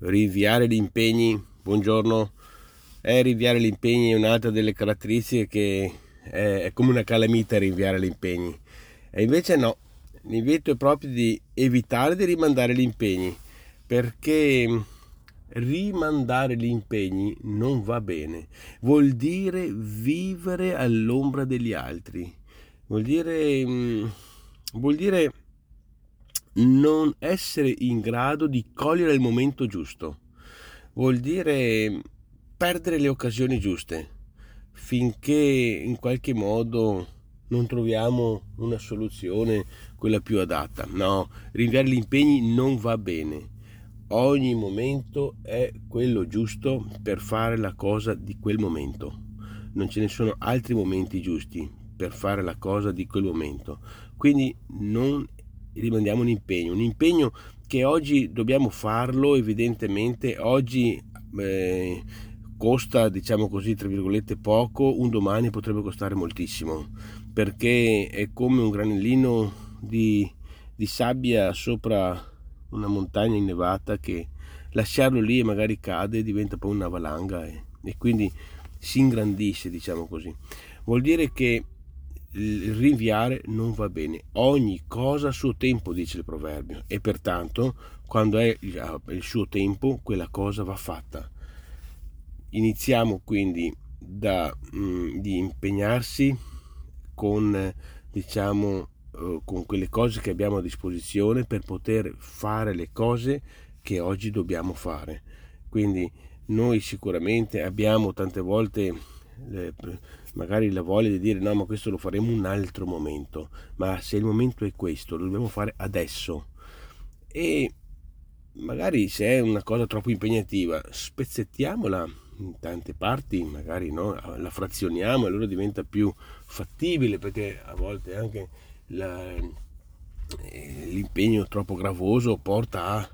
rinviare gli impegni, buongiorno, eh, rinviare gli impegni è un'altra delle caratteristiche che è, è come una calamita rinviare gli impegni. E invece no, l'invito è proprio di evitare di rimandare gli impegni, perché rimandare gli impegni non va bene, vuol dire vivere all'ombra degli altri, vuol dire, mm, vuol dire non essere in grado di cogliere il momento giusto, vuol dire perdere le occasioni giuste finché in qualche modo non troviamo una soluzione, quella più adatta. No, rinviare gli impegni non va bene. Ogni momento è quello giusto per fare la cosa di quel momento. Non ce ne sono altri momenti giusti per fare la cosa di quel momento. Quindi non rimandiamo un impegno, un impegno che oggi dobbiamo farlo, evidentemente oggi eh, costa, diciamo così, tra virgolette poco, un domani potrebbe costare moltissimo, perché è come un granellino di, di sabbia sopra una montagna innevata che lasciarlo lì e magari cade diventa poi una valanga e, e quindi si ingrandisce, diciamo così. Vuol dire che il rinviare non va bene. Ogni cosa a suo tempo, dice il proverbio, e pertanto quando è il suo tempo, quella cosa va fatta. Iniziamo quindi da mh, di impegnarsi con diciamo eh, con quelle cose che abbiamo a disposizione per poter fare le cose che oggi dobbiamo fare. Quindi noi sicuramente abbiamo tante volte le, magari la voglia di dire no ma questo lo faremo un altro momento ma se il momento è questo lo dobbiamo fare adesso e magari se è una cosa troppo impegnativa spezzettiamola in tante parti magari no, la frazioniamo e allora diventa più fattibile perché a volte anche la, eh, l'impegno troppo gravoso porta a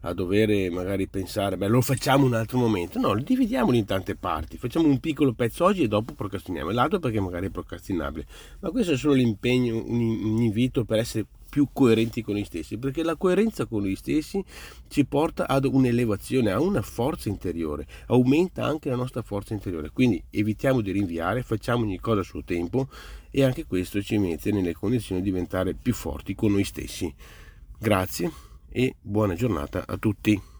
a dover magari pensare, beh lo facciamo un altro momento, no, dividiamolo in tante parti, facciamo un piccolo pezzo oggi e dopo procrastiniamo, l'altro perché magari è procrastinabile, ma questo è solo l'impegno, un invito per essere più coerenti con noi stessi, perché la coerenza con noi stessi ci porta ad un'elevazione, a una forza interiore, aumenta anche la nostra forza interiore, quindi evitiamo di rinviare, facciamo ogni cosa a suo tempo e anche questo ci mette nelle condizioni di diventare più forti con noi stessi. Grazie e buona giornata a tutti.